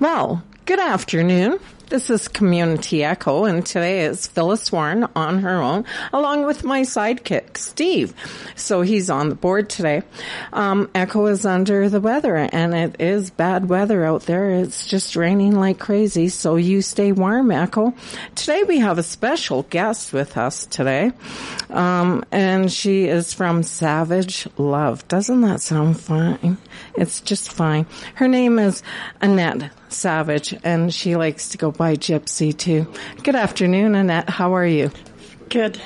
Well, good afternoon. This is Community Echo, and today is Phyllis Warren on her own, along with my sidekick, Steve. So he's on the board today. Um, Echo is under the weather, and it is bad weather out there. It's just raining like crazy, so you stay warm, Echo. Today we have a special guest with us today, um, and she is from Savage Love. Doesn't that sound fine? It's just fine. Her name is Annette Savage, and she likes to go by Gypsy too. Good afternoon, Annette. How are you? Good.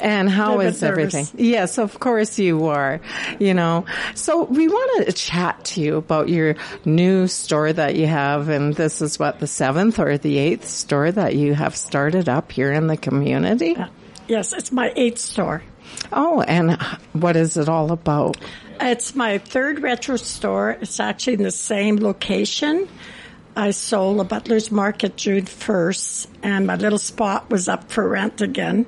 And how is everything? Yes, of course you are. You know, so we want to chat to you about your new store that you have, and this is what the seventh or the eighth store that you have started up here in the community. Uh, yes, it's my eighth store. Oh, and what is it all about? It's my third retro store. It's actually in the same location. I sold a Butler's Market June 1st, and my little spot was up for rent again.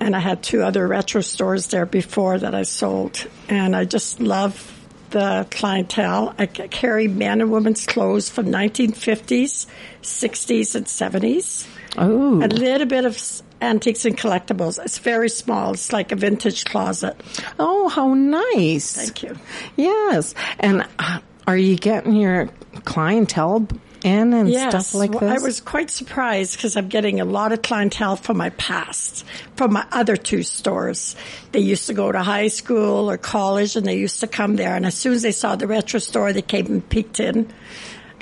And I had two other retro stores there before that I sold. And I just love the clientele. I carry men and women's clothes from 1950s, 60s, and 70s. Oh, A little bit of antiques and collectibles. It's very small. It's like a vintage closet. oh, how nice. Thank you. Yes. And uh, are you getting your clientele in and Yes, stuff like this? I was quite surprised because I'm getting a lot of clientele from my past, from my other two stores. They used to go to high school or college and they used to come there. And as soon as they saw the retro store, they came and peeked in.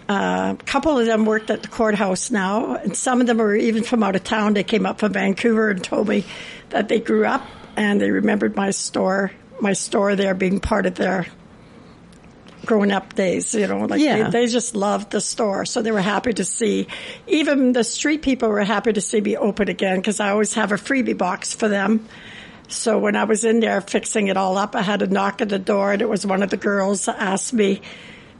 Uh, a couple of them worked at the courthouse now, and some of them were even from out of town. They came up from Vancouver and told me that they grew up and they remembered my store, my store there being part of their growing up days, you know, like Yeah. they, they just loved the store. So they were happy to see, even the street people were happy to see me open again because I always have a freebie box for them. So when I was in there fixing it all up, I had a knock at the door and it was one of the girls that asked me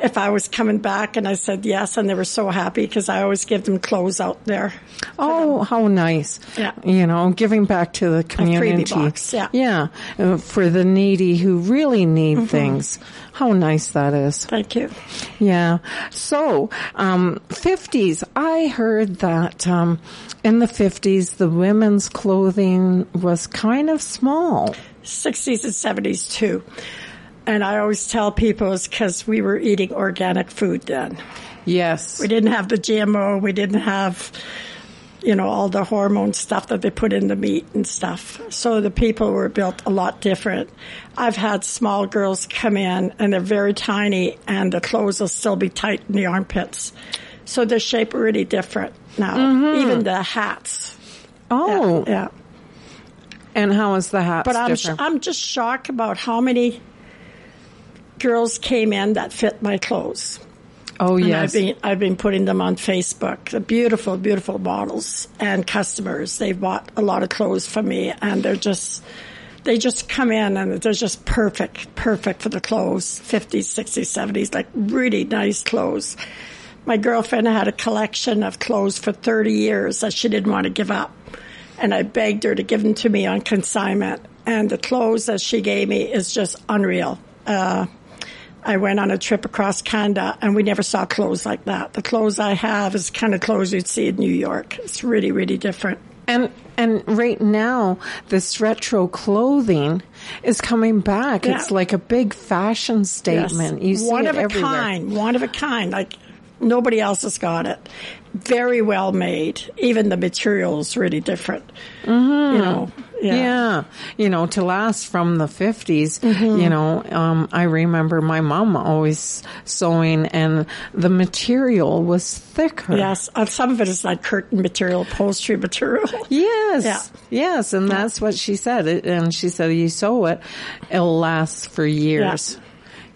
if I was coming back and I said yes and they were so happy because I always give them clothes out there. Oh, how nice. Yeah. You know, giving back to the community. box, yeah. Yeah. uh, For the needy who really need Mm-hmm. things. How nice that is. Thank you. Yeah. So, um, 50s, I heard that, um, in the 50s, the women's clothing was kind of small. 60s and 70s too. And I always tell people it's because we were eating organic food then. Yes. We didn't have the GMO. We didn't have, you know, all the hormone stuff that they put in the meat and stuff. So the people were built a lot different. I've had small girls come in and they're very tiny and the clothes will still be tight in the armpits. So the shape really different now. Mm-hmm. Even the hats. Oh, Yeah. and how is the hat But I'm, sh- I'm just shocked about how many girls came in that fit my clothes. oh, And yes. I've been I've been putting them on Facebook. The beautiful, beautiful models and customers. They've bought a lot of clothes from me, and they're just they just come in and they're just perfect, perfect for the clothes. 50s, 60s, 70s, like really nice clothes. My girlfriend had a collection of clothes for 30 years that she didn't want to give up. And I begged her to give them to me on consignment. And the clothes that she gave me is just unreal. Uh, I went on a trip across Canada and we never saw clothes like that. The clothes I have is the kind of clothes you'd see in New York. It's really, really different. And and right now, this retro clothing is coming back. Yeah. It's like a big fashion statement. You see one it of a everywhere. kind, one of a kind. Like nobody else has got it. Very well made. Even the material is really different. Mm-hmm. You know, yeah. Yeah. You know, to last from the 50s, Mm-hmm. you know, um, I remember my mom always sewing and the material was thicker. Yes, uh, some of it is like curtain material, upholstery material. Yes. Yeah. Yes. And that's what she said. And she said, you sew it, it'll last for years.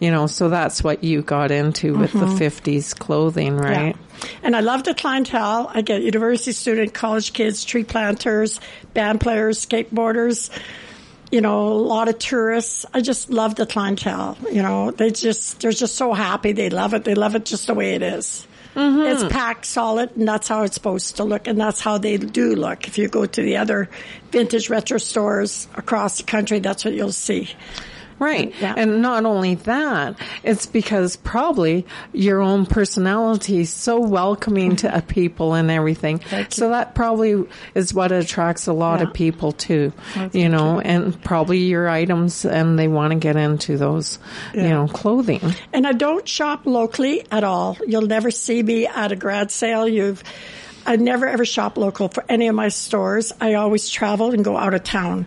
You know, so that's what you got into with the 50s clothing, right? Mm-hmm. Yeah. And I love the clientele. I get university student, college kids, tree planters, band players, skateboarders, you know, a lot of tourists. I just love the clientele. You know, they just, they're just so happy. They love it. They love it just the way it is. It's packed solid and that's how it's supposed to look and that's how they do look. If you go to the other vintage retro stores across the country, that's what you'll see. Right. Yeah. And not only that, it's because probably your own personality is so welcoming to people and everything. So that probably is what attracts a lot Yeah. of people too, thank you know, and probably your items and they want to get into those, you know, clothing. And I don't shop locally at all. You'll never see me at a grad sale. You've, I never ever shop local for any of my stores. I always travel and go out of town.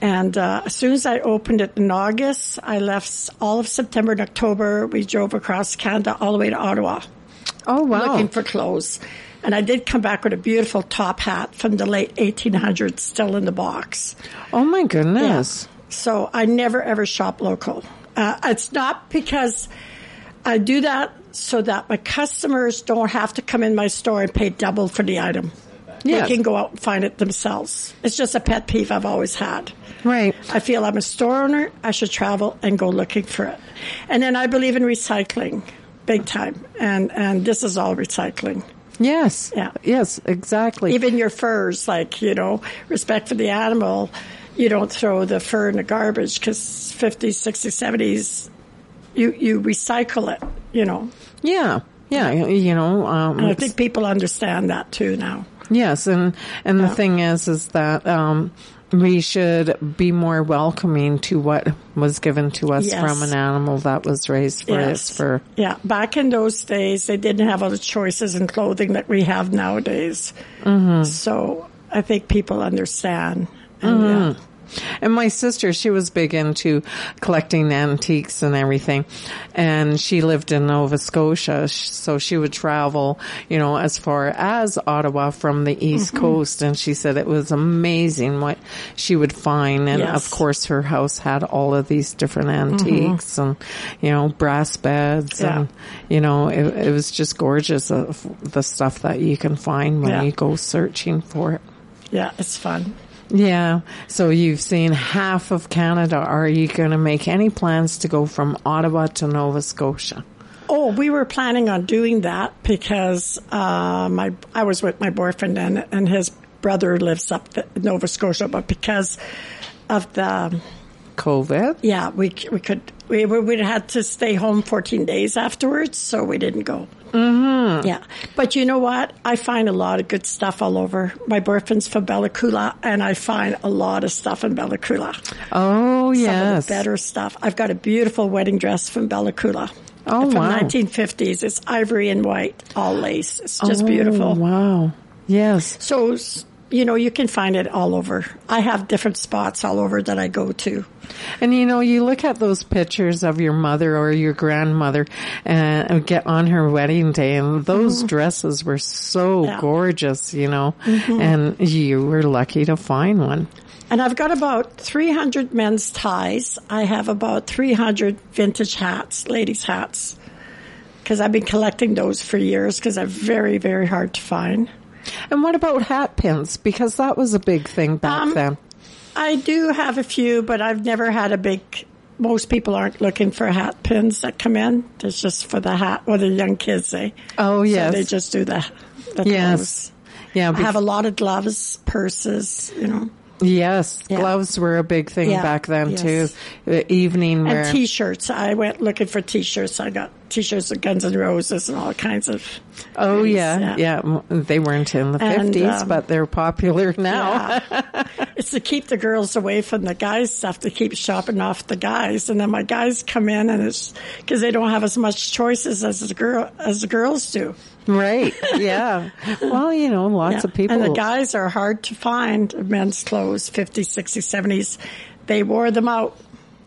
And uh, as soon as I opened it in August, I left all of September and October. We drove across Canada all the way to Ottawa Oh, wow. looking for clothes. And I did come back with a beautiful top hat from the late 1800s still in the box. oh my goodness. So I never ever shop local. Uh, it's not because I do that so that my customers don't have to come in my store and pay double for the item. Yes. They can go out and find it themselves. It's just a pet peeve I've always had. Right. I feel I'm a store owner. I should travel and go looking for it. And then I believe in recycling big time. And, and this is all recycling. Yes. Yeah. Yes, exactly. Even your furs, like, you know, respect for the animal. You don't throw the fur in the garbage because 50s, 60s, 70s, you, you recycle it, you know. yeah. Yeah. You know, um, And I think people understand that too now. Yes, and and the thing is, is that um, we should be more welcoming to what was given to us Yes. from an animal that was raised for its fur. Yeah, back in those days, they didn't have all the choices in clothing that we have nowadays. Mm-hmm. So I think people understand. And, Mm-hmm. yeah. And my sister, she was big into collecting antiques and everything. And she lived in Nova Scotia. So she would travel, you know, as far as Ottawa from the East Mm-hmm. Coast. And she said it was amazing what she would find. And Yes. of course her house had all of these different antiques and, you know, brass beds Mm-hmm. Yeah. and, you know, it, it was just gorgeous of the stuff that you can find when Yeah. you go searching for it. Yeah, it's fun. Yeah. So you've seen half of Canada. Are you going to make any plans to go from Ottawa to Nova Scotia? Oh, we were planning on doing that because uh, my I was with my boyfriend and and his brother lives up in Nova Scotia, but because of the COVID? yeah, we we could we we had to stay home 14 days afterwards, so we didn't go. Mm-hmm. Yeah, but you know what? I find a lot of good stuff all over. My boyfriend's from Bella Coola, and I find a lot of stuff in Bella Coola. Oh, Some yes. of the better stuff. I've got a beautiful wedding dress from Bella Coola. Oh, from wow. 1950s. It's ivory and white, all lace. It's just Oh, beautiful. Wow. Yes. So, you know, you can find it all over. I have different spots all over that I go to. And you know, you look at those pictures of your mother or your grandmother and get on her wedding day and those dresses were so Mm-hmm. Yeah. Mm-hmm. gorgeous, you know, and you were lucky to find one. And I've got about 300 men's ties. I have about 300 vintage hats, ladies' hats. Because I've been collecting those for years because they're very, very hard to find. And what about hat pins? Because that was a big thing back Um, then. I do have a few, but I've never had a big. Most people aren't looking for hat pins that come in. It's just for the hat, or the young kids, eh? Oh, yes. So they just do the, the Yes. clothes. Yeah. I have a lot of gloves, purses, you know, Yes, Yeah. gloves were a big thing Yeah, back then yes. too. Uh, evening wear. and t-shirts. I went looking for t-shirts. I got t-shirts of Guns N' Roses and all kinds of. oh things, yeah, yeah, m They weren't in the fifties, um, but they're popular now. Yeah. it's to keep the girls away from the guys stuff to keep shopping off the guys. And then my guys come in and it's because they don't have as much choices as the girl, as the girls do. right? Yeah. well, you know, lots Yeah. of people. And the guys are hard to find men's clothes, 50s, 60s, 70s. They wore them out.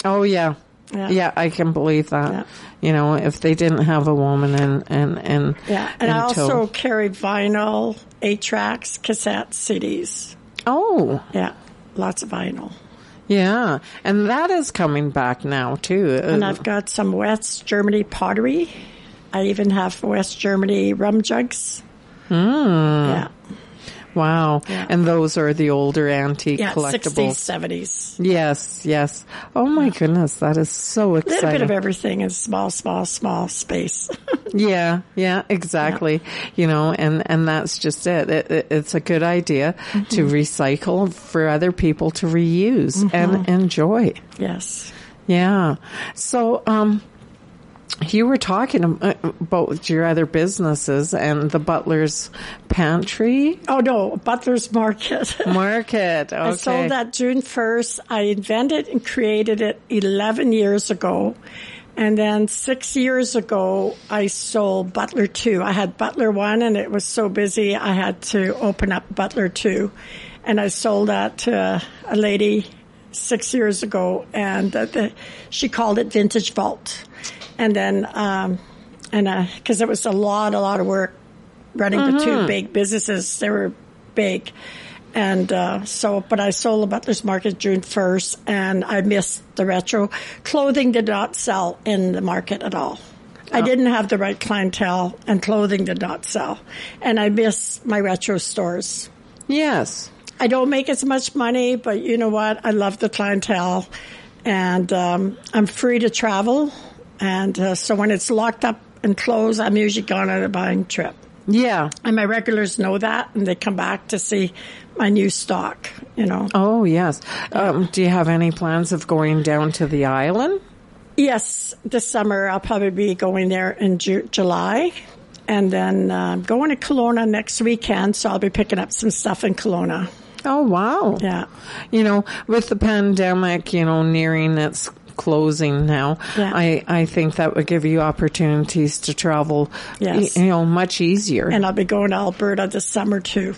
oh yeah. Yeah. yeah. I can believe that. Yeah. You know, if they didn't have a woman and and and Yeah. And I in tow. also carry vinyl, eight tracks, cassette CDs. oh Yeah. Lots of vinyl. yeah, and that is coming back now too. And I've got some West Germany pottery. I even have West Germany rum jugs. Hmm. Yeah. Wow, Yeah. and those are the older antique Yeah. collectibles. 60s, 70s. Yes, yes. Oh my goodness, that is so exciting. A little bit of everything in small, small, small space. Yeah, yeah, exactly. You know, and and that's just it. it, it it's a good idea Mm-hmm. to recycle for other people to reuse and enjoy. yes. Yeah. So, um, you were talking about your other businesses and the Butler's Pantry Oh no, Butler's Market. Market. Okay. I sold that June 1st. I invented and created it 11 years ago. And then six years ago, I sold Butler 2. I had Butler 1 and it was so busy, I had to open up Butler 2. And I sold that to a lady six years ago and uh, the, she called it Vintage Vault. And then, um, and, uh 'cause cause it was a lot, a lot of work running the two big businesses. They were big. And uh, so, but I sold the Butler's Market June 1st, and I missed the retro. Clothing did not sell in the market at all. I didn't have the right clientele, and clothing did not sell. And I miss my retro stores. yes. I don't make as much money, but you know what? I love the clientele, and um, I'm free to travel. And uh, so when it's locked up and closed, I'm usually gone on a buying trip. Yeah. And my regulars know that, and they come back to see my new stock. You know. Oh, yes. Um, do you have any plans of going down to the island? Yes, this summer I'll probably be going there in Ju- July, and then uh, going to Kelowna next weekend. So I'll be picking up some stuff in Kelowna. Oh, wow. Yeah. You know, with the pandemic, you know, nearing its closing now, Yeah. I, I think that would give you opportunities to travel, Yes. you know, much easier. And I'll be going to Alberta this summer too.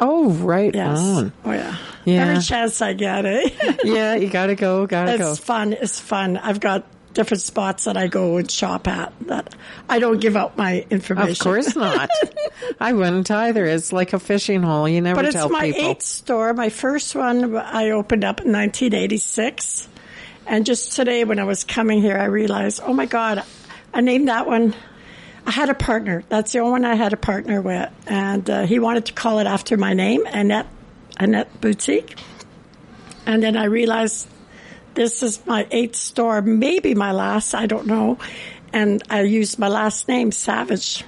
oh, right Yes. on. Oh yeah. Yeah. Every chance I get, eh? Yeah, you gotta go, gotta go. it's fun. It's fun. I've got different spots that I go and shop at that I don't give out my information. Of course not. I wouldn't either. It's like a fishing hole. You never know. But it's my people. eighth store. My first one I opened up in 1986. And just today when I was coming here, I realized, oh my God, I named that one. I had a partner. That's the only one I had a partner with. And uh, he wanted to call it after my name, Annette, Annette Boutique. And then I realized this is my eighth store, maybe my last, I don't know. And I used my last name, Savage.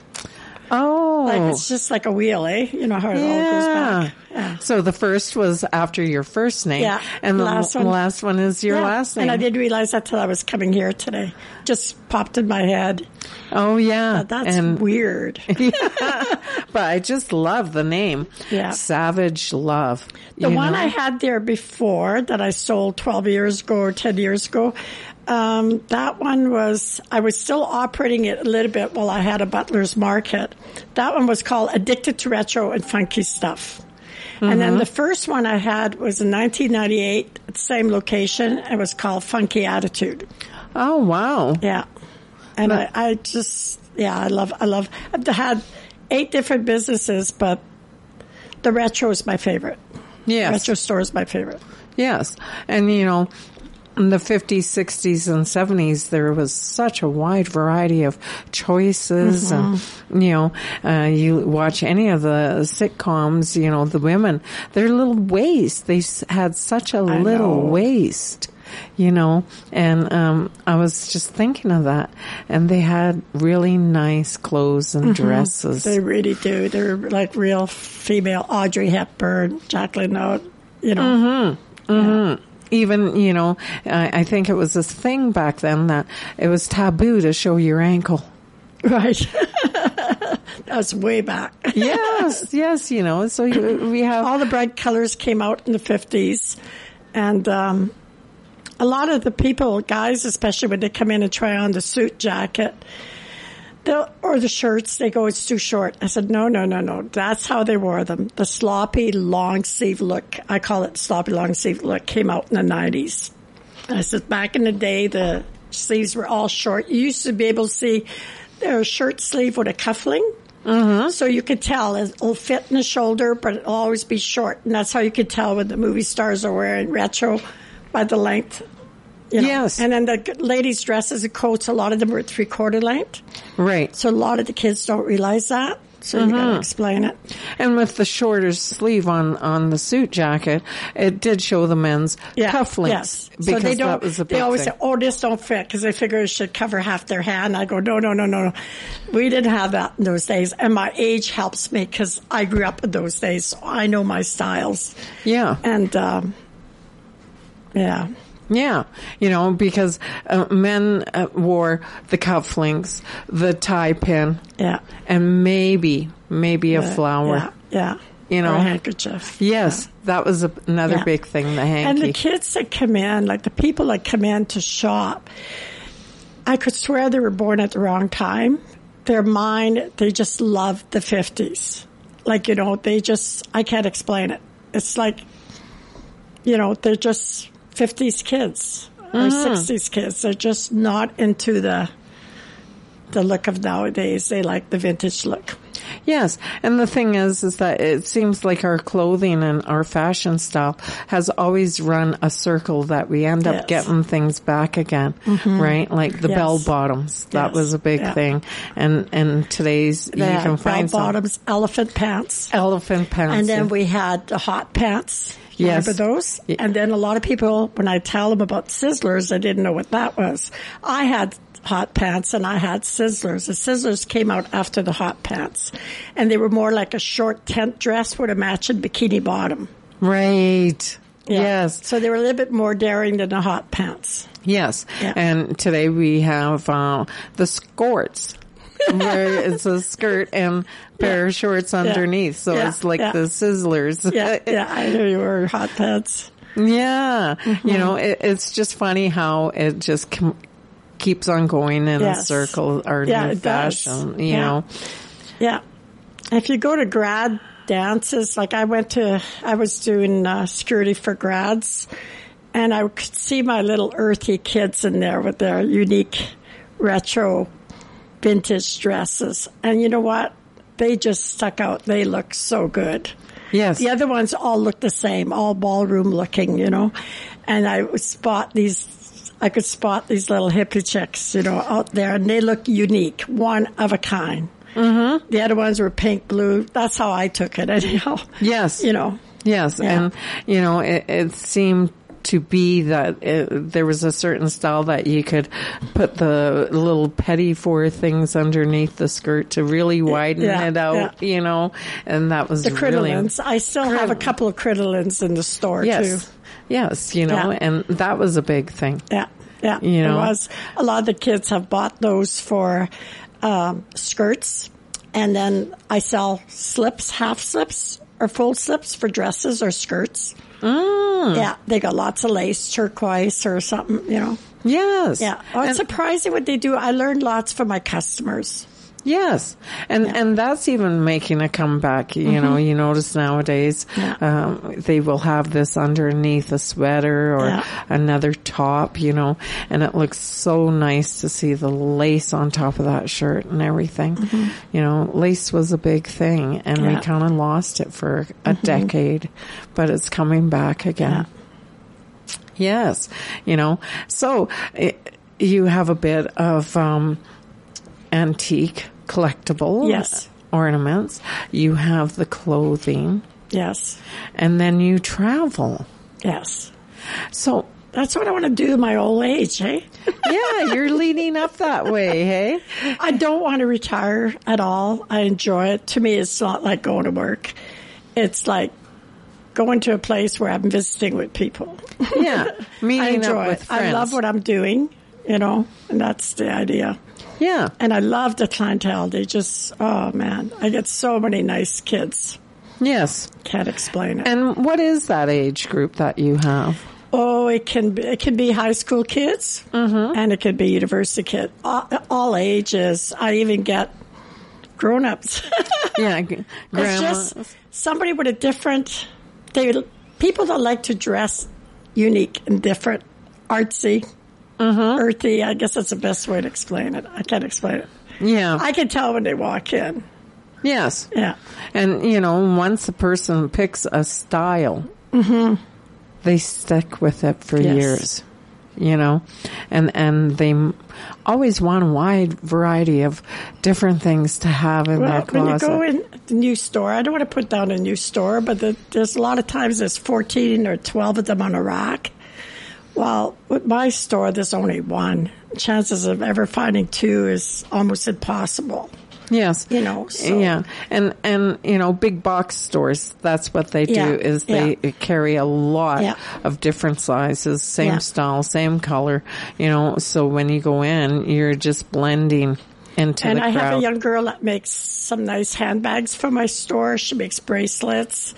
Oh, Like it's just like a wheel, eh? You know how it all goes back. Yeah. So the first was after your first name, Yeah, and the last one. last one is your Yeah, last name. And I didn't realize that till I was coming here today. Just popped in my head. Oh yeah, That's and weird. but I just love the name. Yeah. Savage Love. The one know? I had there before that I sold 12 years ago or 10 years ago, um, that one was, I was still operating it a little bit while I had a butler's market. That one was called Addicted to Retro and Funky Stuff. And Mm-hmm. then the first one I had was in 1998 at the same location. It was called Funky Attitude. Oh wow. Yeah. And I, I just, yeah, I love, I love, I've had eight different businesses, but the retro is my favorite. Yes. Retro store is my favorite. Yes. And you know, in the 50s, 60s, and 70s, there was such a wide variety of choices. Mm-hmm. And, you know, uh, you watch any of the sitcoms, you know, the women, their little waist, they had such a little know. waist. You know, and um, I was just thinking of that, and they had really nice clothes and dresses. Mm-hmm. They really do. They're like real female Audrey Hepburn, Jacqueline O, you know. Mm-hmm. Even you know I, I think it was this thing back then that it was taboo to show your ankle Right. That's way back. yes yes you know so you, we have All the bright colors came out in the 50s. And um, a lot of the people, guys especially, when they come in and try on the suit jacket, they'll, or the shirts, they go, it's too short. I said, no, no, no, no. That's how they wore them. The sloppy long sleeve look, I call it sloppy long sleeve look, came out in the 90s. I said, back in the day, the sleeves were all short. You used to be able to see their shirt sleeve with a cufflink. Mm-hmm. So you could tell it'll fit in the shoulder, but it'll always be short. And that's how you could tell when the movie stars are wearing retro by the length. You know. Yes. And then the ladies' dresses and coats, a lot of them were three quarter length. right So a lot of the kids don't realize that. So you got to explain it. and with the shorter sleeve on on the suit jacket it did show the men's cufflinks Yes. because so they don't. that was a they always thing. say, "Oh, this don't fit," because they figure it should cover half their hand. I go, "No, no, no, no, no. We didn't have that in those days." And my age helps me because I grew up in those days, so I know my styles. yeah And um, yeah, Yeah, you know, because uh, men uh, wore the cufflinks, the tie pin, Yeah. and maybe, maybe a flower. Yeah. yeah. You know? Or a handkerchief. Yes, that was a, another Yeah. big thing, the And the kids that come in, like the people that come in to shop, I could swear they were born at the wrong time. Their mind, they just love the 50s. Like, you know, they just, I can't explain it. It's like, you know, they're just 50s kids or mm. 60s kids. They're just not into the, the look of nowadays. They like the vintage look. Yes, and the thing is, is that it seems like our clothing and our fashion style has always run a circle that we end up Yes. getting things back again, mm-hmm. right? Like the Yes. bell bottoms, that Yes. was a big Yeah. thing, and and today's you can find some bottoms, elephant pants. elephant pants, And then yeah. we had the hot pants. Yes. Remember those? Yeah. And then a lot of people, when I tell them about Sizzlers, they didn't know what that was. I had hot pants and I had Sizzlers. The Sizzlers came out after the hot pants. And they were more like a short tent dress with a matching bikini bottom. right. Yeah. Yes, So they were a little bit more daring than the hot pants. yes, Yeah. and today we have uh, the skirts. where it's a skirt and pair of shorts underneath, so Yeah. it's like Yeah. the sizzlers. Yeah, yeah, I knew you were hot pants. Yeah, Mm-hmm. you know, it, it's just funny how it just com- keeps on going in a circle or Yeah, new it does. fashion. You Yeah. know, Yeah. If you go to grad dances, like I went to, I was doing uh, security for grads, and I could see my little earthy kids in there with their unique retro vintage dresses. And you know what? They just stuck out. They look so good. yes, The other ones all look the same, all ballroom looking, you know. And I spot these, I could spot these little hippie chicks, you know, out there, and they look unique, one of a kind. Mm-hmm. The other ones were pink, blue. That's how I took it, anyhow. yes, You know, yes, Yeah. and you know, it, it seemed to be that it, there was a certain style that you could put the little petty four things underneath the skirt to really widen Yeah, it out. You know, and that was the really. I still have a couple of crinolines in the store yes, too. yes, you know, Yeah. and that was a big thing. Yeah, yeah. You know? It was. A lot of the kids have bought those for um, skirts, and then I sell slips, half slips, or full slips for dresses or skirts. Mm. Yeah, they got lots of lace, turquoise, or something. You know. Yes, Yeah. Oh, it's And- surprising what they do. I learned lots from my customers. Yes, and and that's even making a comeback. You know, you notice nowadays Mm-hmm. Yeah. um, they will have this underneath a sweater or Yeah. another top. You know, and it looks so nice to see the lace on top of that shirt and everything. You know, lace was a big thing, and we Mm-hmm. Yeah. Mm-hmm. kind of lost it for a decade, but it's coming back again. Yes, you know, so it, you have a bit of um, antique collectible Yes. ornaments. You have the clothing, Yes. and then you travel. Yes. So That's what I want to do in my old age, hey? yeah, you're leading up that way, hey? I don't want to retire at all. I enjoy it. To me, it's not like going to work. It's like going to a place where I'm visiting with people. Yeah, meeting I enjoy up with it. friends. I love what I'm doing, you know, and that's the idea. Yeah, And I love the clientele. They just, oh man, I get so many nice kids. yes. Can't explain it. And what is that age group that you have? Oh, it can be, it can be high school kids Mm-hmm. and it can be university kids, all, all ages. I even get grown ups. Yeah, g- It's just somebody with a different. They people that like to dress unique and different, artsy, Mm-hmm. earthy. I guess that's the best way to explain it. I can't explain it. yeah, I can tell when they walk in. yes. Yeah, And you know, once a person picks a style, they stick with it for Yes. years. You know, and and they always want a wide variety of different things to have in well, their when you go in the new store, I don't want to put down a new store, but the, there's a lot of times there's 14 or 12 of them on a rack. Well, with my store, there's only one. Chances of ever finding two is almost impossible. Yes. You know, so- Yeah. And, and, you know, big box stores, that's what they do Yeah, is they yeah. carry a lot Yeah. of different sizes, same style, same color, you know, so when you go in, you're just blending into And I crowd. have a young girl that makes some nice handbags for my store. She makes bracelets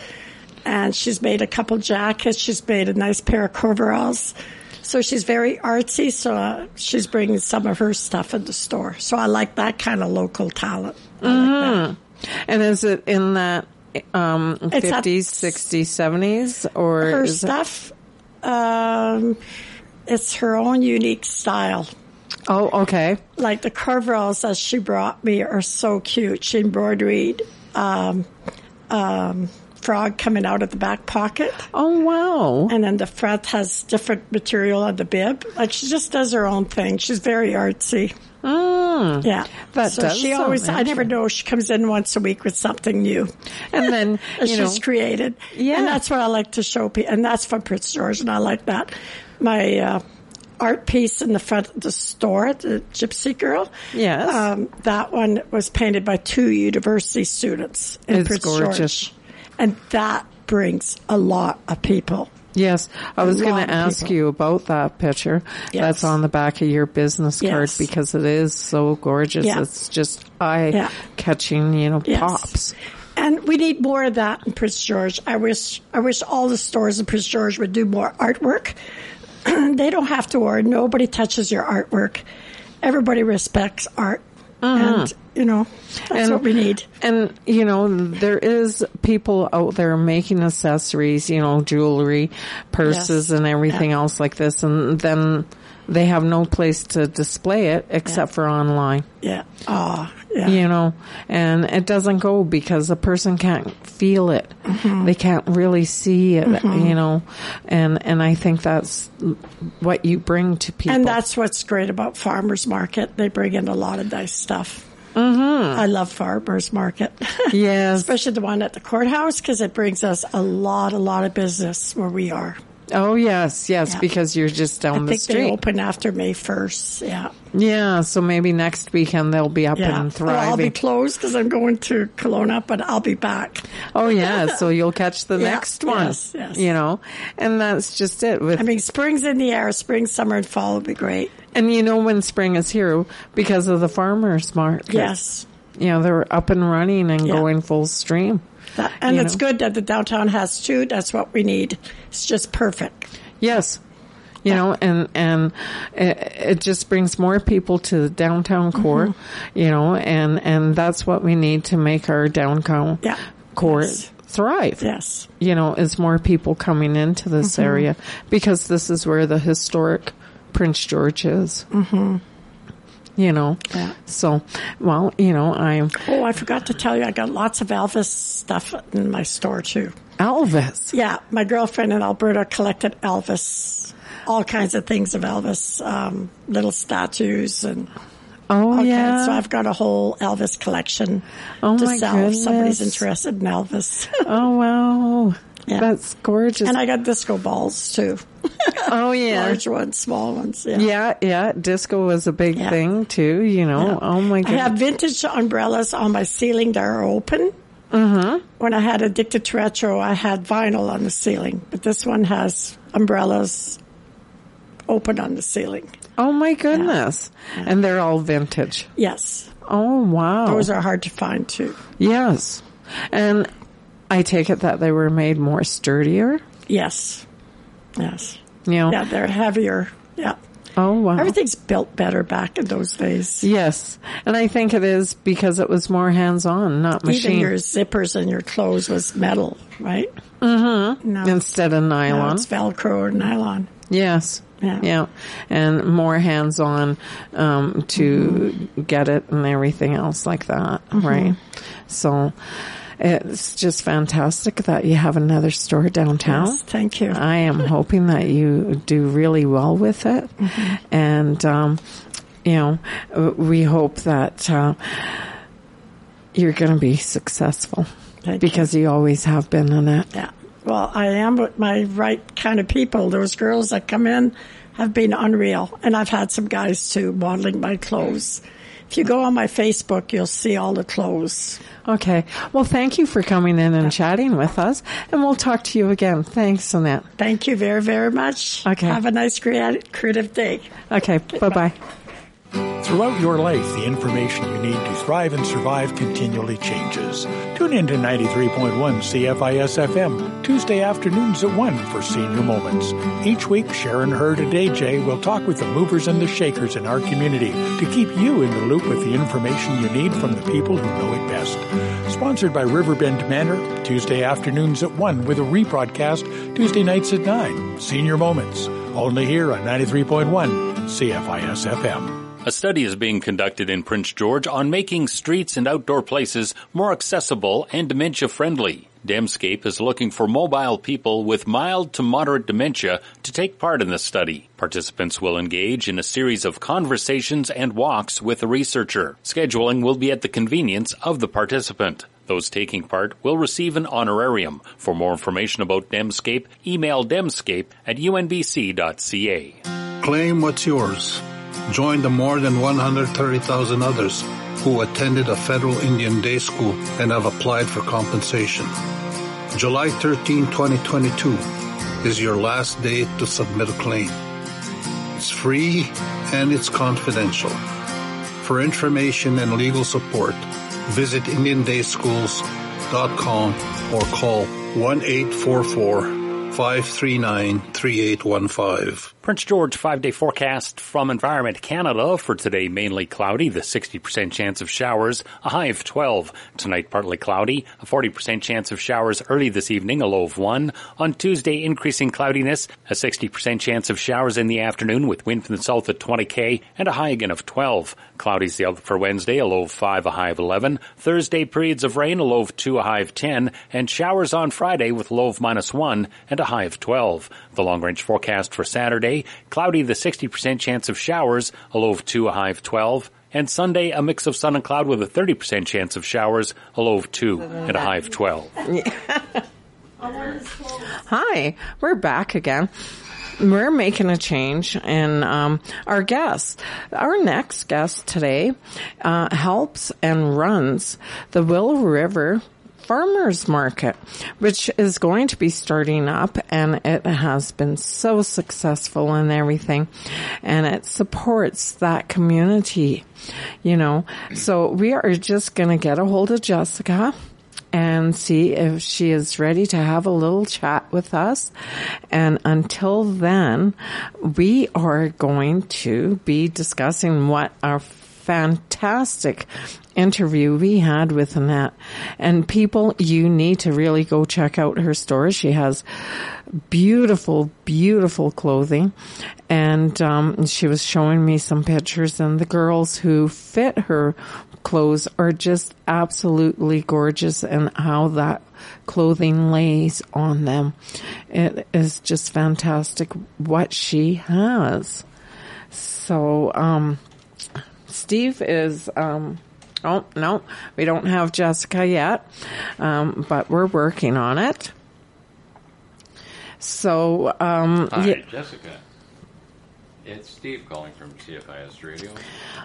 and she's made a couple jackets. She's made a nice pair of coveralls. So she's very artsy. So uh, she's bringing some of her stuff in the store. So I like that kind of local talent. I like that. and is it in that, um, It's at- 50s, 60s, 70s or Her is it- stuff, um, it's her own unique style. oh, okay. Like the coveralls that she brought me are so cute. She embroidered um, um, frog coming out of the back pocket. Oh, wow. And then the front has different material on the bib. Like she just does her own thing. She's very artsy. Mm. Yeah. That so she always, I never know, she comes in once a week with something new And then, you know, she's created. Yeah. And that's what I like to show people. And that's from Prince George, and I like that. My uh, art piece in the front of the store, the Gypsy Girl. Yes. Um, that one was painted by two university students in It's Prince gorgeous. George. And that brings a lot of people. Yes, I was going to ask people. you about that picture. Yes. That's on the back of your business card Yes. because it is so gorgeous. Yeah. It's just eye Yeah. catching, you know, Yes. pops. And we need more of that in Prince George. I wish I wish all the stores in Prince George would do more artwork. they don't have to worry. Nobody touches your artwork. Everybody respects art. And, you know, that's Uh-huh. And- what we need. And, you know, there is people out there making accessories, you know, jewelry, purses Yes. and everything Yeah. else like this. And then they have no place to display it except for online. Yeah. Oh, yeah. you know, and it doesn't go because the person can't feel it. Mm-hmm. They can't really see it, you know, and, and I think that's what you bring to people. And that's what's great about farmers market. They bring in a lot of nice stuff. Mm-hmm. I love farmers market, yes. especially the one at the courthouse because it brings us a lot, a lot of business where we are. Oh, yes, yes, Yeah. because you're just down I the think they open after May first. Yeah, Yeah, so maybe next weekend they'll be up yeah. and Well, I'll be thriving. closed because I'm going to Kelowna, but I'll be back. oh, yeah, so you'll catch the Yeah, next one, yes, yes. you know, and that's just it with I mean, spring's in the air. Spring, summer, and fall will be great. And you know when spring is here because of the farmers market. Yes. You know, they're up and running and going full stream. That, and it's know. good that the downtown has two. That's what we need. It's just perfect. Yes. You know, and, and it, it just brings more people to the downtown core, Mm-hmm. you know, and, and that's what we need to make our downtown Yeah. core Yes. thrive. Yes. You know, is more people coming into this Mm-hmm. area because this is where the historic Prince George is. Mm-hmm. You know, Yeah. so, well, you know, I'm Oh, I forgot to tell you, I got lots of Elvis stuff in my store too. Elvis. Yeah, my girlfriend in Alberta collected Elvis, all kinds of things of Elvis, um, little statues and Oh, all yeah. So I've got a whole Elvis collection Oh, to sell if somebody's interested in Elvis. Oh wow, Yeah. that's gorgeous. and I got disco balls too, oh yeah, large ones, small ones. Yeah. yeah, yeah. Disco was a big Yeah. thing too. You know. Yeah. Oh my god. I have vintage umbrellas on my ceiling that are open. Mm-hmm. When I had Addicted to Retro, I had vinyl on the ceiling, but this one has umbrellas open on the ceiling. oh my goodness. And they're all vintage. Yes, Oh wow. those are hard to find too. yes. And I take it that they were made more sturdier. Yes, yes, know. yeah, they're heavier. Yeah, Oh wow. everything's built better back in those days. Yes, and I think it is because it was more hands-on, not machine. Even your zippers and your clothes was metal, right? Mm-hmm. No, instead of no, nylon. it's Velcro or nylon. Yes. Yeah. yeah. And more hands on um, to get it and everything else like that. Right. So it's just fantastic that you have another store downtown. Yes, thank you. I am hoping that you do really well with it. And, um, you know, we hope that uh, you're going to be successful Thank because you always have been in it. Yeah. Well, I am with my right kind of people. Those girls that come in have been unreal. And I've had some guys too modeling my clothes. If you go on my Facebook, you'll see all the clothes. Okay. Well, thank you for coming in and chatting with us, and we'll talk to you again. Thanks, Annette. Thank you very, very much. Okay. Have a nice creative, creative day. Okay. Bye bye. Throughout your life, the information you need to thrive and survive continually changes. Tune in to 93.1 CFIS FM, Tuesday afternoons at 1 for Senior Moments. Each week, Sharon Hurd and AJ will talk with the movers and the shakers in our community to keep you in the loop with the information you need from the people who know it best. Sponsored by Riverbend Manor, Tuesday afternoons at 1 with a rebroadcast Tuesday nights at 9. Senior Moments, only here on 93.1 CFIS FM. A study is being conducted in Prince George on making streets and outdoor places more accessible and dementia friendly. Demscape is looking for mobile people with mild to moderate dementia to take part in the study. Participants will engage in a series of conversations and walks with a researcher. Scheduling will be at the convenience of the participant. Those taking part will receive an honorarium. For more information about Demscape, email demscape at unbc.ca. Claim what's yours. Join the more than 130,000 others who attended a federal Indian day school and have applied for compensation. July 13, 2022 is your last day to submit a claim. It's free and it's confidential. For information and legal support, visit IndianDaySchools.com or call 1-844-539-3815. Prince George five day forecast from Environment Canada for today mainly cloudy, the 60% chance of showers, a high of 12. Tonight partly cloudy, a 40% chance of showers early this evening, a low of 1. On Tuesday increasing cloudiness, a 60% chance of showers in the afternoon with wind from the south at 20k and a high again of 12. Cloudy's the outlook for Wednesday, a low of 5, a high of 11. Thursday periods of rain, a low of 2, a high of 10, and showers on Friday with low of minus 1 and a high of 12. The long range forecast for Saturday, cloudy, the 60% chance of showers, a low of 2, a high of 12. And Sunday, a mix of sun and cloud with a 30% chance of showers, a low of 2 and a high of 12. Hi, we're back again. We're making a change in um, our guests. Our next guest today uh, helps and runs the Willow River farmers market, which is going to be starting up and it has been so successful and everything. And it supports that community, you know. So we are just going to get a hold of Jessica and see if she is ready to have a little chat with us. And until then, we are going to be discussing what our fantastic interview we had with Annette. And people, you need to really go check out her store. She has beautiful, beautiful clothing. And um, she was showing me some pictures, and the girls who fit her clothes are just absolutely gorgeous, and how that clothing lays on them. It is just fantastic what she has. So, um, Steve is, um, oh, no, we don't have Jessica yet, um, but we're working on it. So, um, Hi, yeah, Jessica. It's Steve calling from CFIS Radio.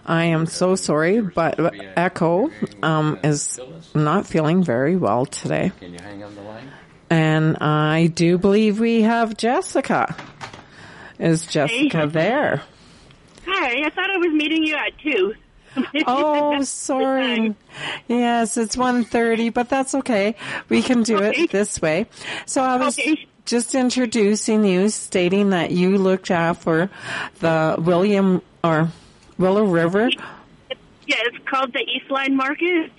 I am so sorry, but Echo um, is not feeling very well today. Can you hang on the line? And I do believe we have Jessica. Is Jessica there? Hi, I thought I was meeting you at two. Oh, sorry. Yes, it's 1.30, but that's okay. We can do Okay. it this way. So I was Okay. just introducing you, stating that you looked after the William or Willow River. Yeah, it's called the East Line Market.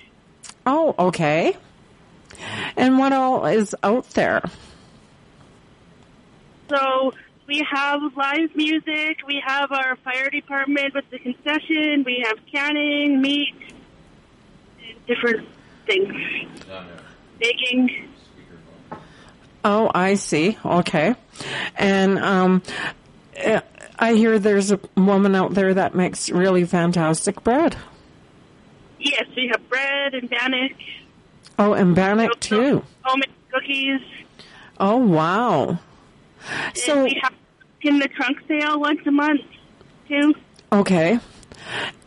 Oh, okay. And what all is out there? So we have live music. We have our fire department with the concession. We have canning, meat, and different things. Baking. Oh, I see. Okay. And um, eh, I hear there's a woman out there that makes really fantastic bread. Yes, we have bread and bannock. Oh, and bannock too. Homemade cookies. Oh, wow. So, and we have in the trunk sale once a month, too. okay.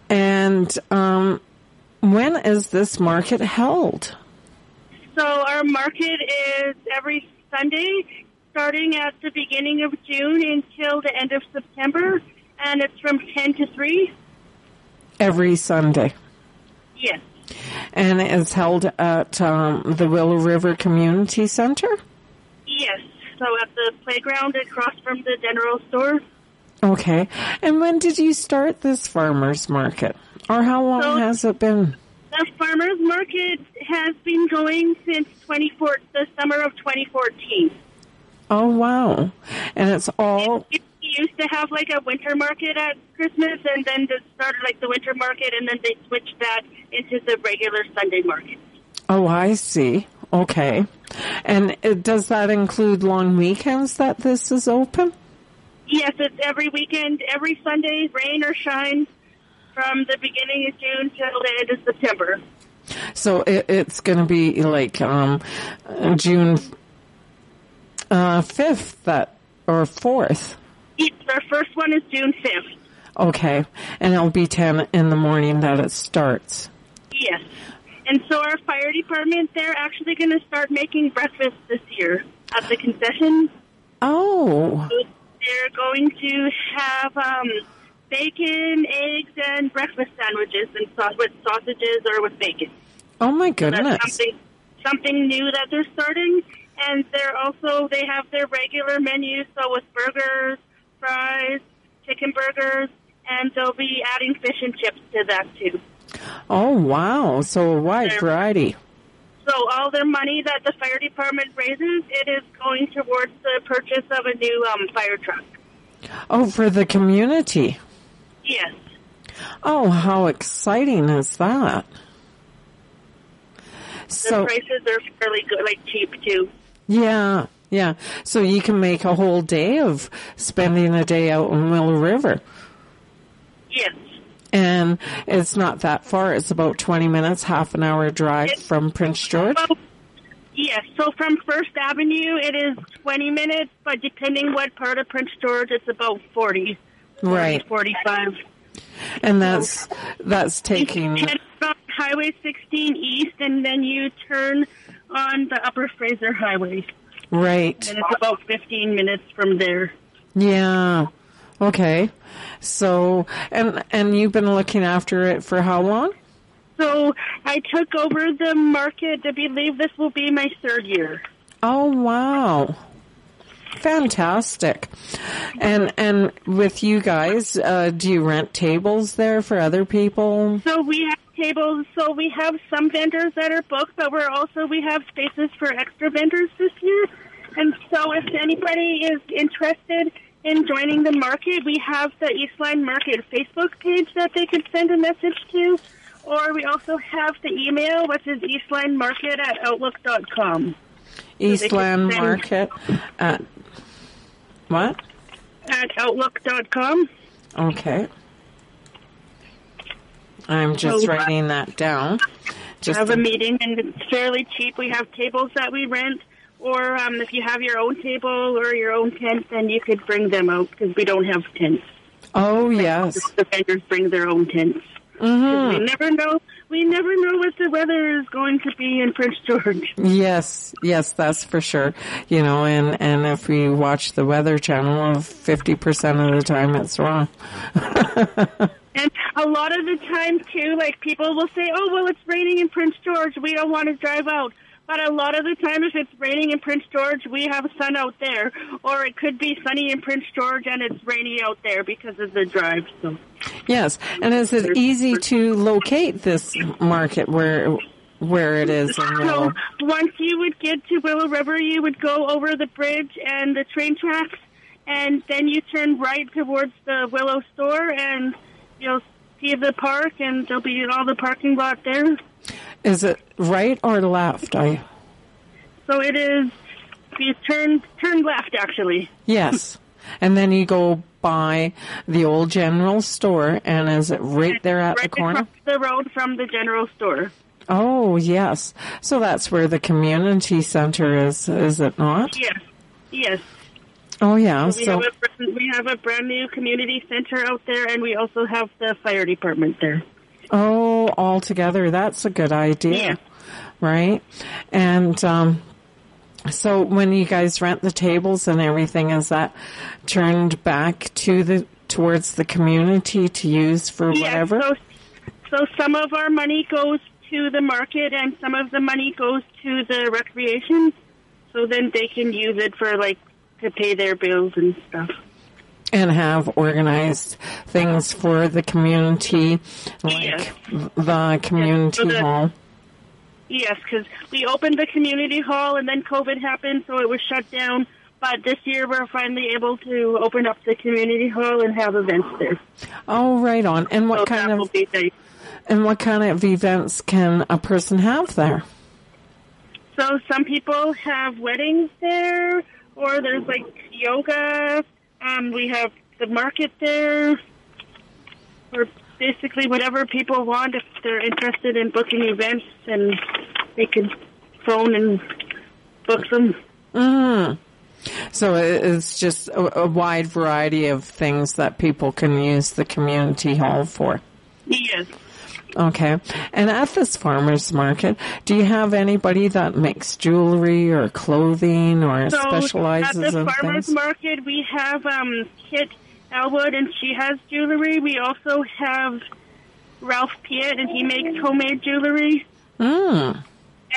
And um, when is this market held? So our market is every Sunday, starting at the beginning of June until the end of September, and it's from 10 to 3. Every Sunday. Yes. And it's held at um, the Willow River Community Center? Yes. So at the playground across from the general store. Okay. And when did you start this farmer's market? Or how long So- has it been? The farmers market has been going since 24 the summer of 2014. Oh, wow. And it's all, We used to have like a winter market at Christmas, and then they started like the winter market, and then they switched that into the regular Sunday market. oh, I see. Okay. And it, does that include long weekends that this is open? Yes, it's every weekend, every Sunday, rain or shine, from the beginning of June till the end of September. So it, it's going to be like um, June uh, 5th that, or 4th. Each, our first one is June 5th. Okay. And it'll be 10 in the morning that it starts. And so our fire department, they're actually going to start making breakfast this year at the concession. Oh, They're going to have um, bacon, eggs, and breakfast sandwiches and with sausages or with bacon. oh my goodness. something something new that they're starting. And they're also they have their regular menu, so with burgers, fries, chicken burgers, and they'll be adding fish and chips to that too. Oh wow. So a wide variety. So all their money that the fire department raises, it is going towards the purchase of a new um, fire truck. Oh, for the community. Yes. Oh, how exciting is that? The So, prices are fairly good, like cheap too. yeah, yeah. So you can make a whole day of spending a day out in Willow River. Yes. And it's not that far. It's about 20 minutes, half an hour drive from Prince George. Well, yes. So from First Avenue, it is 20 minutes, but depending what part of Prince George, it's about 40. Right. 45. And that's, that's taking, it's Highway 16 East, and then you turn on the Upper Fraser Highway. right. And it's about 15 minutes from there. Yeah. Okay. So, and, and you've been looking after it for how long? So I took over the market. I believe this will be my third year. Oh wow. Fantastic. And and with you guys, uh, do you rent tables there for other people? So we have tables. So we have some vendors that are booked, but we're also we have spaces for extra vendors this year. And so if anybody is interested in joining the market, we have the Eastline Market Facebook page that they could send a message to. Or we also have the email, which is eastlinemarket at outlook.com. Eastland send- Market at what? At outlook.com. Okay. I'm just So- writing that down. Just have a meeting, and it's fairly cheap. We have tables that we rent, or um, if you have your own table or your own tent, then you could bring them out because we don't have tents. oh yes. The vendors bring their own tents. Mhm. We never know. We never know what the weather is going to be in Prince George. Yes, yes, that's for sure. You know, and and if we watch the Weather Channel, fifty percent of the time it's wrong. And a lot of the time, too, like people will say, "Oh, well, it's raining in Prince George. We don't want to drive out." But a lot of the time, if it's raining in Prince George, we have sun out there, or it could be sunny in Prince George and it's rainy out there because of the drive. So. Yes, and is it easy to locate this market where where it is? So once you would get to Willow River, you would go over the bridge and the train tracks, and then you turn right towards the Willow store, and you'll see the park, and there'll be all the parking lot there. Is it right or left? I So it is. You turn turn left, actually. yes, and then you go by the old general store, and is it right there at right the corner? across the road from the general store. Oh yes, so that's where the community center is, is it not? Yes, yes. Oh yeah. We So have a we have a brand new community center out there, and we also have the fire department there. Oh, all together, that's a good idea, Yeah. right? And um, so when you guys rent the tables and everything, is that turned back to the towards the community to use for whatever? So, so some of our money goes to the market, and some of the money goes to the recreation. So then they can use it for like to pay their bills and stuff. And have organized things for the community, like Yes. the community so the- hall. Yes, because we opened the community hall, and then COVID happened, so it was shut down. But this year, we're finally able to open up the community hall and have events there. Oh, right on. And what so kind of and what kind of events can a person have there? So some people have weddings there, or there's like yoga. Um, we have the market there, or basically whatever people want. If they're interested in booking events, and they can phone and book them. Mm. So it's just a, a wide variety of things that people can use the community hall for. Yes. Okay. And at this farmers market, do you have anybody that makes jewelry or clothing or So specializes at the in farmers things? market, we have um, Kit Elwood, and she has jewelry. We also have Ralph Piet, and he makes homemade jewelry. Mm.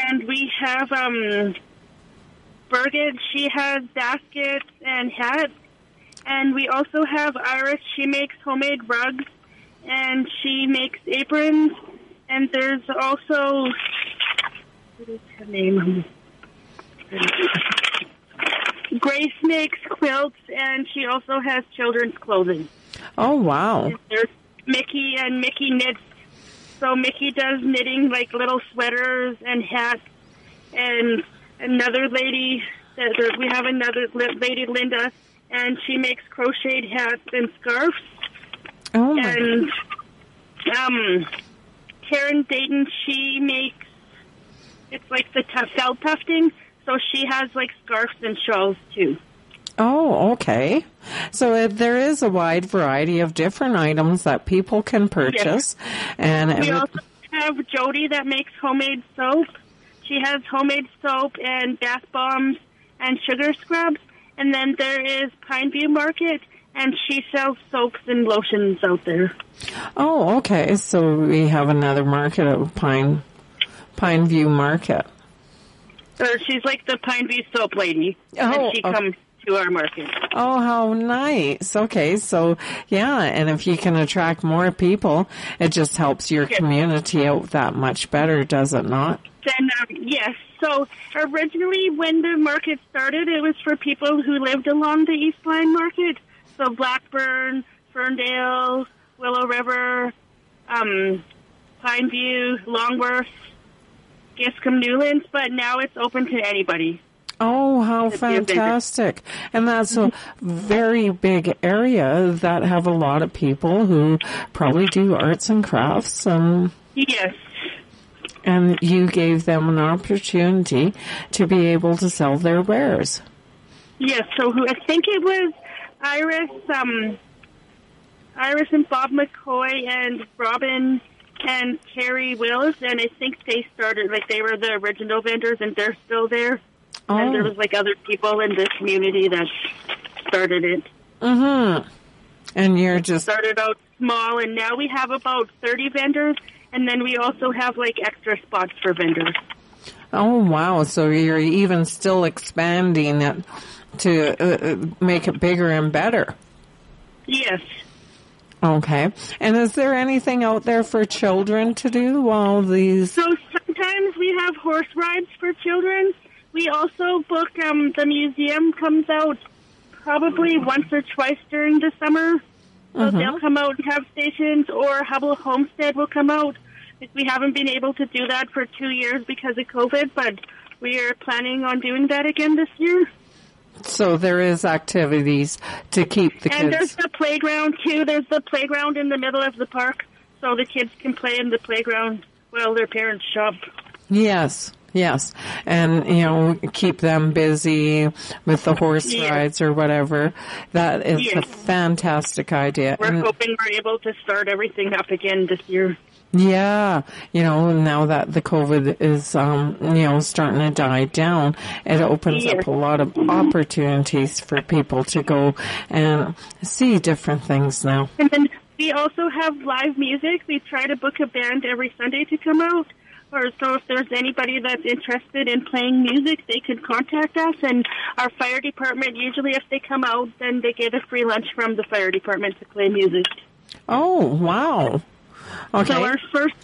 And we have um, Birgit. She has baskets and hats. And we also have Iris. She makes homemade rugs, and she makes aprons. And there's also what is her name? Grace makes quilts, and she also has children's clothing. Oh, wow. There's Mickey and Mickey knits. So Mickey does knitting like little sweaters and hats, and another lady. We have another lady, Linda, and she makes crocheted hats and scarves. Oh, my. And um, Karen Dayton, she makes it's like the tuff, felt tufting. So she has like scarves and shawls too. Oh, okay. So uh, there is a wide variety of different items that people can purchase, and We also have Jody that makes homemade soap. She has homemade soap and bath bombs and sugar scrubs. And then there is Pineview Market, and she sells soaps and lotions out there. oh, okay. So we have another market of Pine Pine View Market. Or she's like the Pineview soap lady, Oh, and she okay. comes to our market. Oh, how nice. Okay, so yeah, and if you can attract more people, it just helps your Yes. community out that much better, does it not? Then um, yes. So originally, when the market started, it was for people who lived along the East Line Market. So Blackburn, Ferndale, Willow River, um, Pineview, Longworth, Giscombe, Newlands. But now it's open to anybody. Oh, how If you're bigger. fantastic. And that's a very big area that have a lot of people who probably do arts and crafts and Yes. and you gave them an opportunity to be able to sell their wares. Yes. So who? I think it was Iris, um, Iris and Bob McCoy and Robin and Carrie Wills, and I think they started like they were the original vendors, and they're still there. And there Oh. was like other people in the community that started it. Mhm. And you're just Started out small, and now we have about thirty vendors, and then we also have like extra spots for vendors. Oh wow! So you're even still expanding it to uh, uh, make it bigger and better. Yes. Okay. And is there anything out there for children to do while these? So sometimes we have horse rides for children. We also book um, the museum comes out probably once or twice during the summer. So they'll come out and have stations, or Huble Homestead will come out. We haven't been able to do that for two years because of COVID, but we are planning on doing that again this year. So there is activities to keep the kids. And there's the playground too. There's the playground in the middle of the park, so the kids can play in the playground while their parents shop. Yes. Yes, and you know, keep them busy with the horse Yes. rides or whatever. That is a fantastic idea. We're And- hoping we're able to start everything up again this year. Yeah, you know, now that the COVID is, um, you know, starting to die down, it opens Yes. up a lot of opportunities for people to go and see different things now. And then we also have live music. We try to book a band every Sunday to come out. Or so if there's anybody that's interested in playing music, they could contact us. And our fire department, usually if they come out, then they get a free lunch from the fire department to play music. Oh, wow. Okay. So our first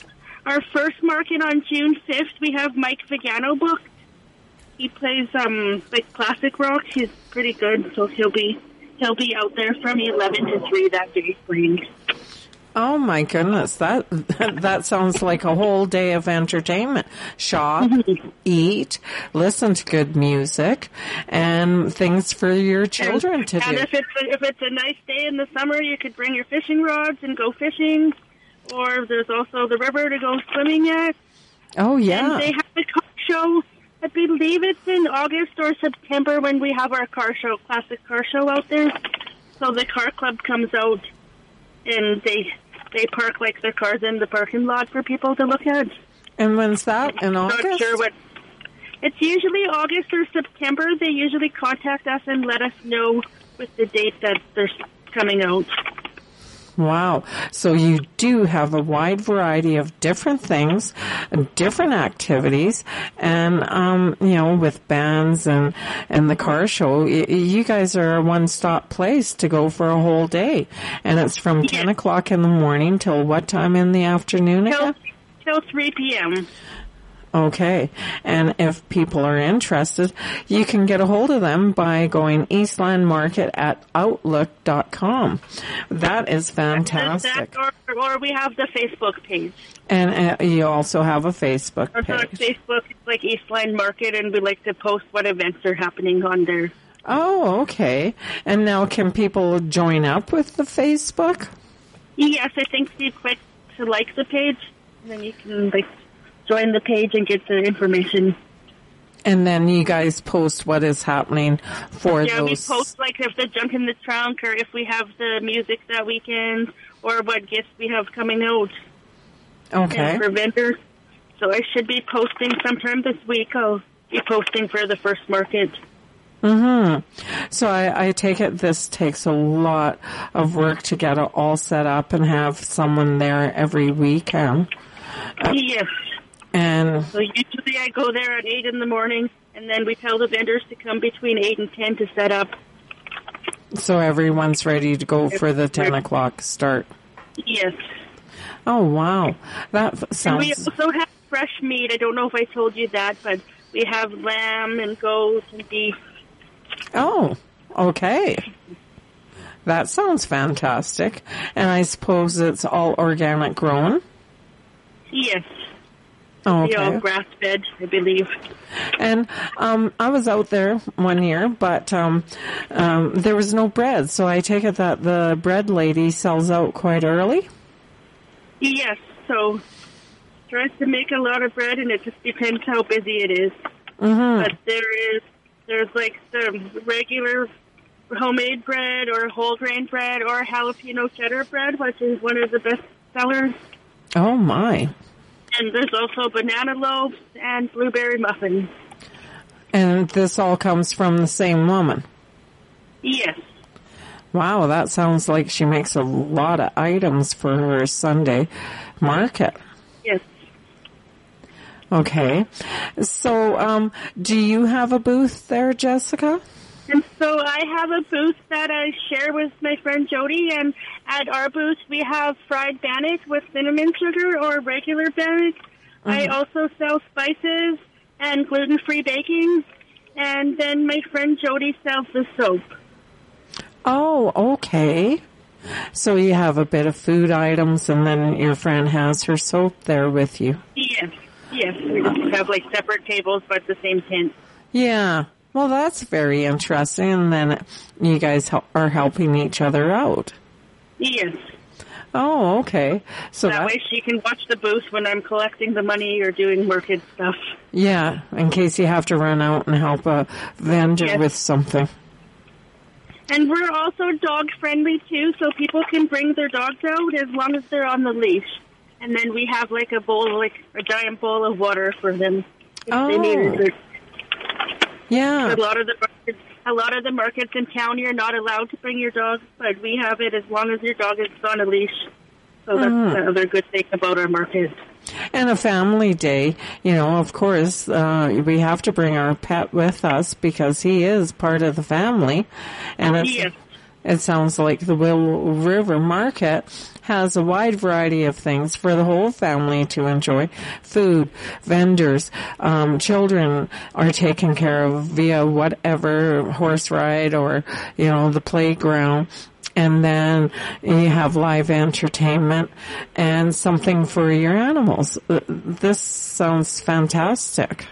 our first market on June fifth, we have Mike Vigano booked. He plays um like classic rock. He's pretty good, so he'll be he'll be out there from eleven to three that day playing. Oh my goodness, that that sounds like a whole day of entertainment. Shop, eat, listen to good music, and things for your children to and do. And if it's a, if it's a nice day in the summer, you could bring your fishing rods and go fishing. Or there's also the river to go swimming at. Oh And yeah. they have a car show. I believe it's in August or September when we have our car show, classic car show out there. So the car club comes out and they they park like their cars in the parking lot for people to look at. And when's that? In August? I'm not sure what. It's usually August or September. They usually contact us and let us know with the date that they're coming out. Wow. So you do have a wide variety of different things, different activities, and, um, you know, with bands and, and the car show, y- you guys are a one-stop place to go for a whole day. And it's from 10 o'clock in the morning till what time in the afternoon Till, again? till 3 p.m. Okay. And if people are interested, you can get a hold of them by going eastlandmarket at outlook.com. That is fantastic. That, or, or we have the Facebook page. And uh, you also have a Facebook Our page. Facebook is like Eastline Market, and we like to post what events are happening on there. Oh, okay. And now can people join up with the Facebook? Yes, I think Steve click to like the page, and then you can like join the page and get the information. And then you guys post what is happening for Yeah, we those. post like if the junk in the trunk, or if we have the music that weekend, or what gifts we have coming out okay. for vendors. So I should be posting sometime this week. I'll be posting for the first market. hmm So I, I take it this takes a lot of work to get it all set up and have someone there every weekend. yes. And So usually I go there at 8 in the morning, and then we tell the vendors to come between 8 and 10 to set up. so everyone's ready to go for the 10 o'clock start. Yes. Oh, wow. That f- And we sounds. also have fresh meat. I don't know if I told you that, but we have lamb and goat and beef. Oh, okay. That sounds fantastic. And I suppose it's all organic grown. Yes. All Okay. grass fed, I believe. And um, I was out there one year, but um, um, there was no bread. So I take it that the bread lady sells out quite early. Yes. So tries to make a lot of bread, and it just depends how busy it is. Mm-hmm. But there is there's like the regular homemade bread or whole grain bread or jalapeno cheddar bread, which is one of the best sellers. Oh my! And there's also banana loaves and blueberry muffins. And this all comes from the same woman. Yes. Wow, that sounds like she makes a lot of items for her Sunday market. Yes. Okay. So, um, do you have a booth there, Jessica? And so I have a booth that I share with my friend Jody, and at our booth we have fried bannock with cinnamon sugar or regular bannock. I uh-huh. also sell spices and gluten-free baking, and then my friend Jody sells the soap. Oh, okay. So you have a bit of food items and then your friend has her soap there with you. Yes, yes, we have like separate tables, but the same tent. Yeah. Well, that's very interesting. And then you guys hel- are helping each other out. Yes. Oh, okay. So that, that way she can watch the booth when I'm collecting the money or doing market stuff. Yeah, in case you have to run out and help a vendor yes. with something. And we're also dog friendly too, so people can bring their dogs out as long as they're on the leash. And then we have like a bowl, like a giant bowl of water for them if oh. they need oh. it. Yeah. A lot of the markets, a lot of the markets in town, you're not allowed to bring your dog, but we have it as long as your dog is on a leash. So that's mm. another good thing about our market. And a family day, you know, of course, uh, we have to bring our pet with us because he is part of the family. And yes. it sounds like the Will River Market has a wide variety of things for the whole family to enjoy. Food, vendors, um, children are taken care of via whatever horse ride or, you know, the playground and then you have live entertainment and something for your animals. Uh, this sounds fantastic.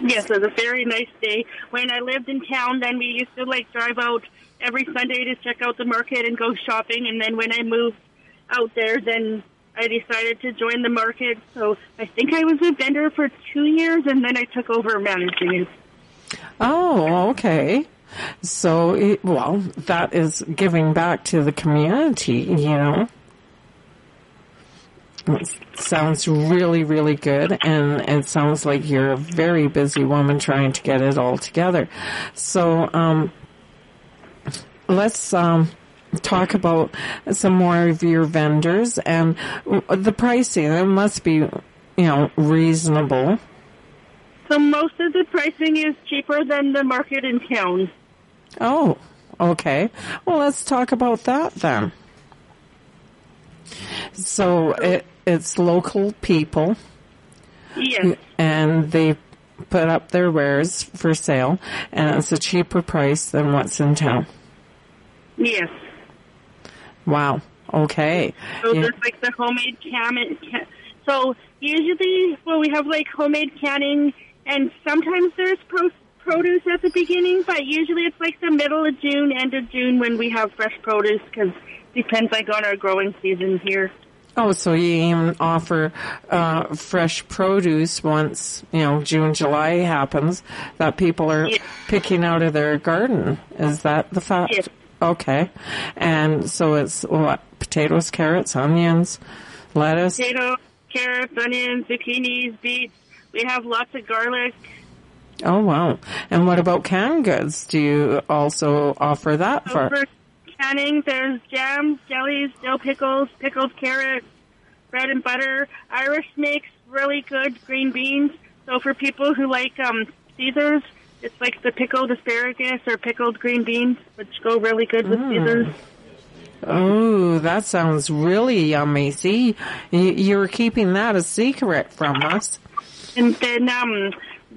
Yes, it was a very nice day. When I lived in town, then we used to like drive out every Sunday to check out the market and go shopping. And then when I moved out there, then I decided to join the market. So I think I was a vendor for two years, and then I took over managing it. Oh, okay. So, it, well, that is giving back to the community, you know. It sounds really, really good, and it sounds like you're a very busy woman trying to get it all together. So, um, let's um, talk about some more of your vendors and the pricing. It must be, you know, reasonable. So most of the pricing is cheaper than the market in town. Oh, okay. Well, let's talk about that then. So it, it's local people. Yes. And they put up their wares for sale, and it's a cheaper price than what's in town. Yes. Wow. Okay. So yeah. there's like the homemade can. So usually, well, we have like homemade canning, and sometimes there's post produce at the beginning, but usually it's like the middle of June, end of June when we have fresh produce because depends like on our growing season here. Oh, so you even offer uh, fresh produce once you know June, July happens that people are yes. picking out of their garden. Is that the fact? Yes. Okay, and so it's what potatoes, carrots, onions, lettuce. Potato, carrots, onions, zucchinis, beets. We have lots of garlic. Oh wow! And what about canned goods? Do you also offer that for? for canning, there's jams, jellies, dill pickles, pickled carrots, bread and butter. Iris makes really good green beans. So for people who like um, Caesars, it's like the pickled asparagus or pickled green beans, which go really good with mm. Oh, that sounds really yummy. See, you're keeping that a secret from us. And then um,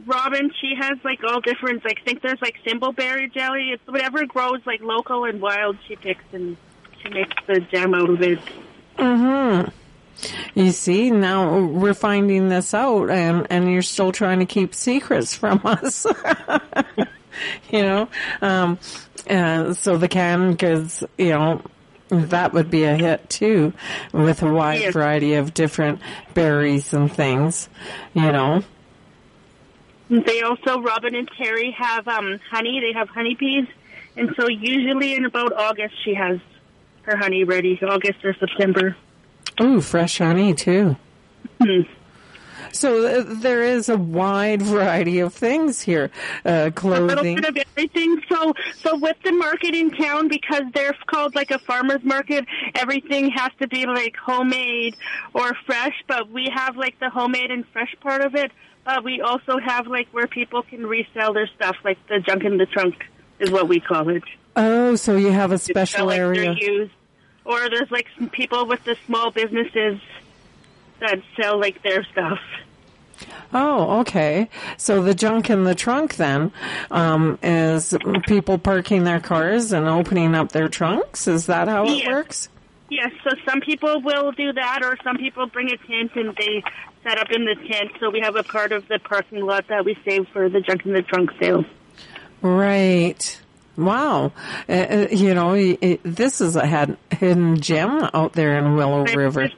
Robin, she has like all different. Like, I think there's like thimbleberry jelly. It's whatever grows like local and wild. She picks and she makes the jam out of it. Hmm. You see, now we're finding this out, and and you're still trying to keep secrets from us. you know, um, and so the can, because you know that would be a hit too, with a wide yes. variety of different berries and things. You know. They also, Robin and Terry have um, honey. They have honeybees. And so usually in about August, she has her honey ready, August or September. Ooh, fresh honey too. hmm So uh, there is a wide variety of things here. Uh, clothing. A little bit of everything. So, so with the market in town, because they're called like a farmer's market, everything has to be like homemade or fresh. But we have like the homemade and fresh part of it. Uh, we also have like where people can resell their stuff, like the junk in the trunk is what we call it. Oh, so you have a special like area. Used. Or there's like some people with the small businesses that sell like their stuff. Oh, okay. So the junk in the trunk then um, is people parking their cars and opening up their trunks. Is that how it works? Yes. So some people will do that, or some people bring a tent and they set up in the tent, so we have a part of the parking lot that we save for the junk in the trunk sale. Right. Wow. Uh, uh, you know, it, this is a hidden gem out there in Willow River.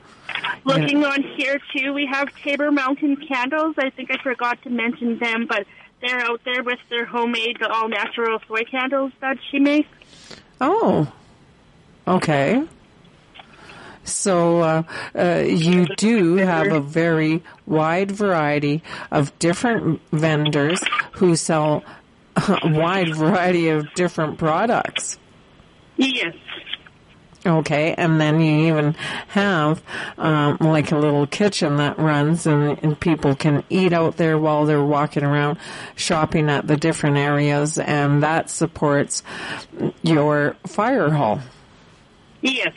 Looking on here too, we have Tabor Mountain candles. I think I forgot to mention them, but they're out there with their homemade, all natural soy candles that she makes. Oh, okay. So uh, uh, you do have a very wide variety of different vendors who sell wide variety of different products. Yes. Okay, and then you even have um, like a little kitchen that runs, and, and people can eat out there while they're walking around shopping at the different areas, and that supports your fire hall. Yes.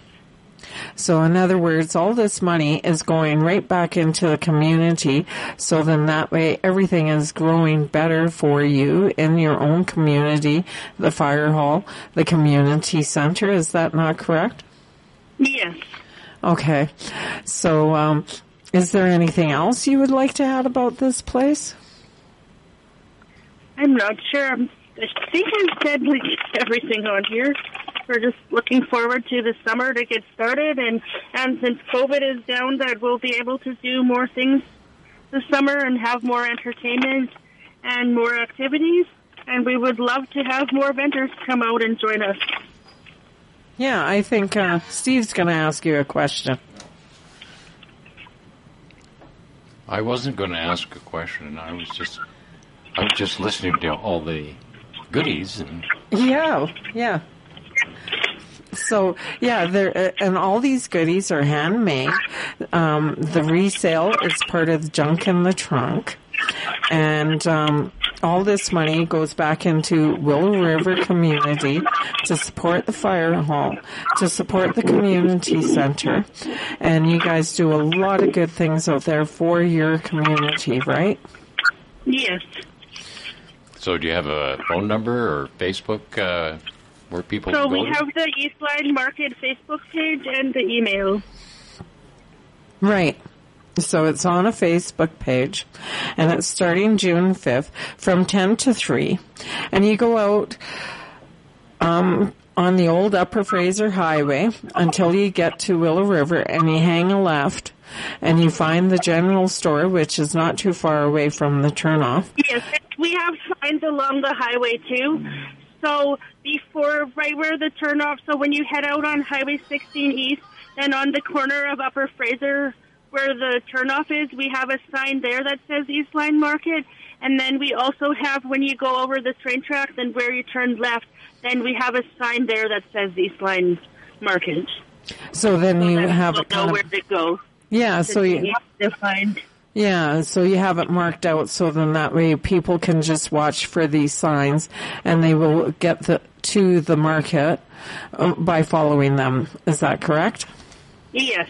So, in other words, all this money is going right back into the community. So then that way everything is growing better for you in your own community, the fire hall, the community center. Is that not correct? Yes. Okay. So, um, is there anything else you would like to add about this place? I'm not sure. I'm, think I've said everything on here. We're just looking forward to the summer to get started, and and since COVID is down, that we'll be able to do more things this summer and have more entertainment and more activities. And we would love to have more vendors come out and join us. Yeah, I think uh, Steve's going to ask you a question. I wasn't going to ask a question. I was just, I was just listening to all the goodies and Yeah, yeah. So yeah, there uh, and all these goodies are handmade. Um, the resale is part of the junk in the trunk, and um, all this money goes back into Willow River community to support the fire hall, to support the community center, and you guys do a lot of good things out there for your community, right? Yes. So, do you have a phone number or Facebook uh, where people So can go? we to? have the Eastline Market Facebook page and the email. Right. So it's on a Facebook page and it's starting June 5th from 10 to 3. And you go out, um, on the old Upper Fraser Highway until you get to Willow River and you hang a left and you find the general store, which is not too far away from the turnoff. Yes, we have signs along the highway too. So before, right where the turnoff, so when you head out on Highway 16 East, then on the corner of Upper Fraser, where the turnoff is, we have a sign there that says Eastline Market. And then we also have, when you go over the train tracks and where you turn left, then we have a sign there that says Eastline Market. So then you have we'll know where to go. yeah, so you, to find. Yeah, so you have it marked out so then that way people can just watch for these signs and they will get the, to the market uh, by following them. Is that correct? Yes.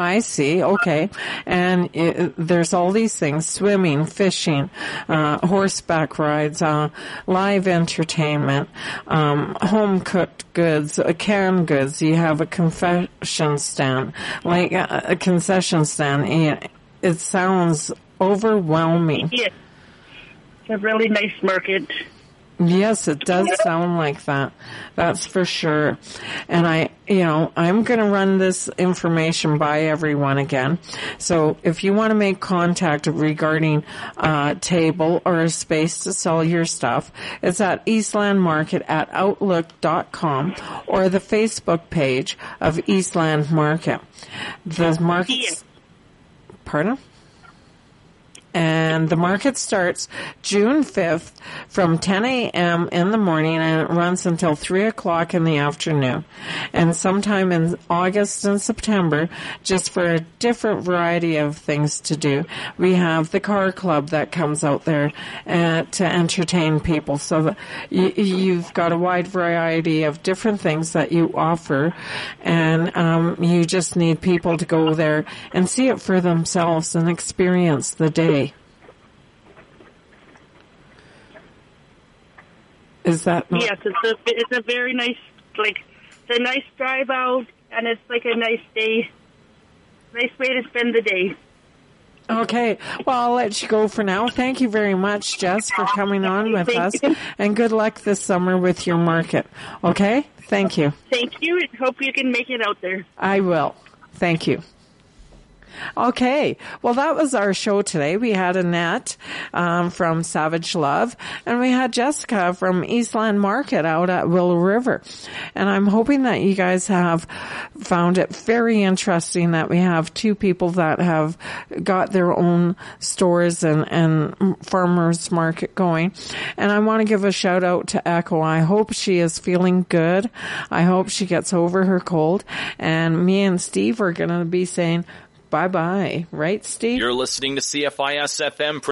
I see. Okay. And it, there's all these things, swimming, fishing, uh, horseback rides, uh, live entertainment, um, home cooked goods, uh, canned goods. You have a confession stand, like uh, a concession stand. It, it sounds overwhelming. Yes. It's a really nice market. Yes, it does sound like that. That's for sure. And I, you know, I'm going to run this information by everyone again. So if you want to make contact regarding a table or a space to sell your stuff, it's at Eastland Market at outlook.com or the Facebook page of Eastland Market. The market, pardon? And the market starts June 5th from 10 a.m. in the morning and it runs until 3 o'clock in the afternoon. And sometime in August and September, just for a different variety of things to do, we have the car club that comes out there uh, to entertain people. So you, you've got a wide variety of different things that you offer and um, you just need people to go there and see it for themselves and experience the day. Is that? Yes, it's a it's a very nice like it's a nice drive out, and it's like a nice day, nice way to spend the day. Okay. Well, I'll let you go for now. Thank you very much, Jess, for coming on with us. And good luck this summer with your market. Okay? Thank you. Thank you. Hope you can make it out there. I will. Thank you. Okay. Well, that was our show today. We had Annette um, from Savage Love, and we had Jessica from Eastland Market out at Willow River. And I'm hoping that you guys have found it very interesting that we have two people that have got their own stores and, and farmers market going. And I want to give a shout out to Echo. I hope she is feeling good. I hope she gets over her cold. And me and Steve are going to be saying bye bye. Right, Steve? You're listening to CFIS FM.